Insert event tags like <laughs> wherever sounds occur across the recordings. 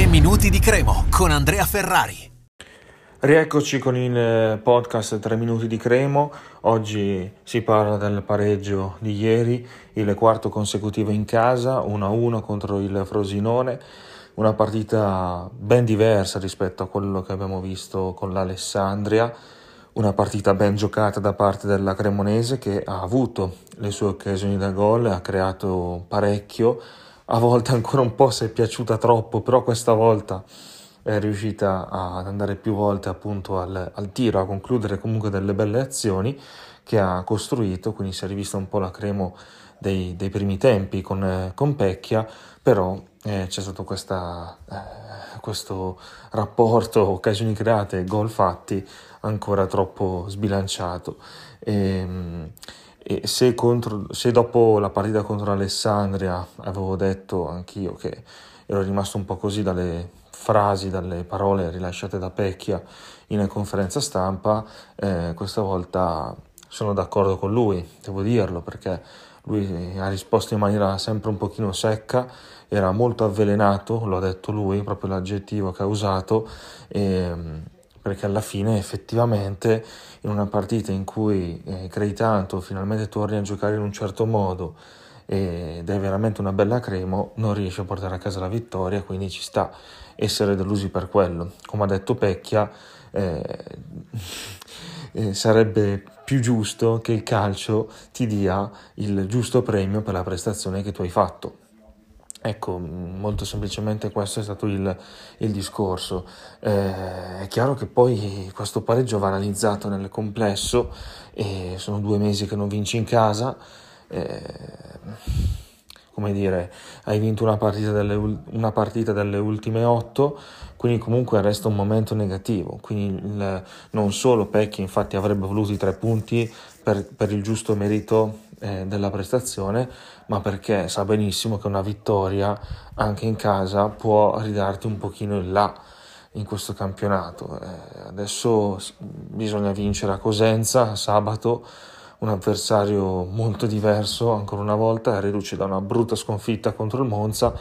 3 minuti di Cremo con Andrea Ferrari. Rieccoci con il podcast 3 minuti di Cremo. Oggi si parla del pareggio di ieri, il quarto consecutivo in casa, 1-1 contro il Frosinone. Una partita ben diversa rispetto a quello che abbiamo visto con l'Alessandria. Una partita ben giocata da parte della Cremonese che ha avuto le sue occasioni da gol, ha creato parecchio a volte ancora un po' si è piaciuta troppo, però questa volta è riuscita ad andare più volte appunto al, al, tiro, a concludere comunque delle belle azioni che ha costruito, quindi si è rivista un po' la Cremo dei, dei primi tempi con, con Pecchia, però eh, c'è stato questa, eh, questo rapporto occasioni create, gol fatti ancora troppo sbilanciato. E, ehm, e se, contro, se dopo la partita contro Alessandria avevo detto anch'io che ero rimasto un po' così dalle frasi, dalle parole rilasciate da Pecchia in conferenza stampa, eh, questa volta sono d'accordo con lui, devo dirlo, perché lui ha risposto in maniera sempre un pochino secca, era molto avvelenato, lo ha detto lui, proprio l'aggettivo che ha usato, e, perché alla fine effettivamente in una partita in cui eh, crei tanto, finalmente torni a giocare in un certo modo ed è veramente una bella cremo, non riesci a portare a casa la vittoria, quindi ci sta essere delusi per quello. Come ha detto Pecchia, eh, <laughs> eh, sarebbe più giusto che il calcio ti dia il giusto premio per la prestazione che tu hai fatto. Ecco, molto semplicemente questo è stato il, il discorso. Eh, è chiaro che poi questo pareggio va analizzato nel complesso e sono due mesi che non vinci in casa. Eh, come dire, hai vinto una partita, delle, una partita delle ultime otto, quindi comunque resta un momento negativo. Quindi il, non solo Pecchi infatti avrebbe voluto i tre punti per, per il giusto merito eh, della prestazione, ma perché sa benissimo che una vittoria anche in casa può ridarti un pochino in là in questo campionato. Eh, adesso bisogna vincere a Cosenza sabato, un avversario molto diverso ancora una volta, reduce da una brutta sconfitta contro il Monza.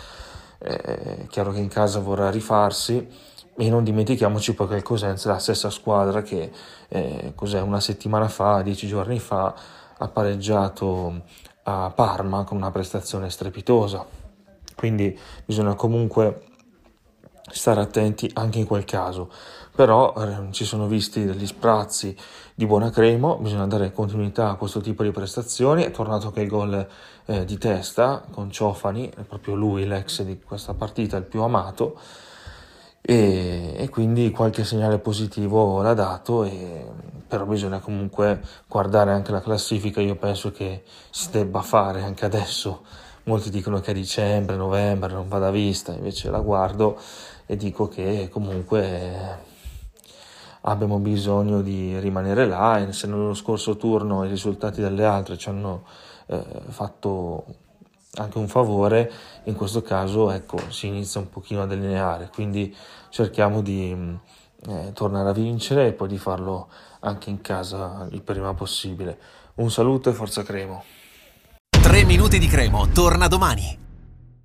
Eh, è chiaro che in casa vorrà rifarsi e non dimentichiamoci poi che il Cosenza è la stessa squadra che eh, una settimana fa, dieci giorni fa, ha pareggiato a Parma con una prestazione strepitosa. Quindi bisogna comunque stare attenti anche in quel caso. Però eh, ci sono visti degli sprazzi di buona cremo, bisogna dare continuità a questo tipo di prestazioni. È tornato anche il gol eh, di testa con Ciofani, è proprio lui l'ex di questa partita, il più amato e, e, quindi qualche segnale positivo l'ha dato, e, però bisogna comunque guardare anche la classifica, io penso che si debba fare anche adesso, molti dicono che a dicembre, novembre non vada vista, invece la guardo e dico che comunque abbiamo bisogno di rimanere là e se nello scorso turno i risultati delle altre ci hanno eh, fatto anche un favore, in questo caso ecco, si inizia un pochino a delineare, quindi cerchiamo di eh, tornare a vincere e poi di farlo anche in casa il prima possibile. Un saluto e forza Cremo. 3 minuti di Cremo, torna domani.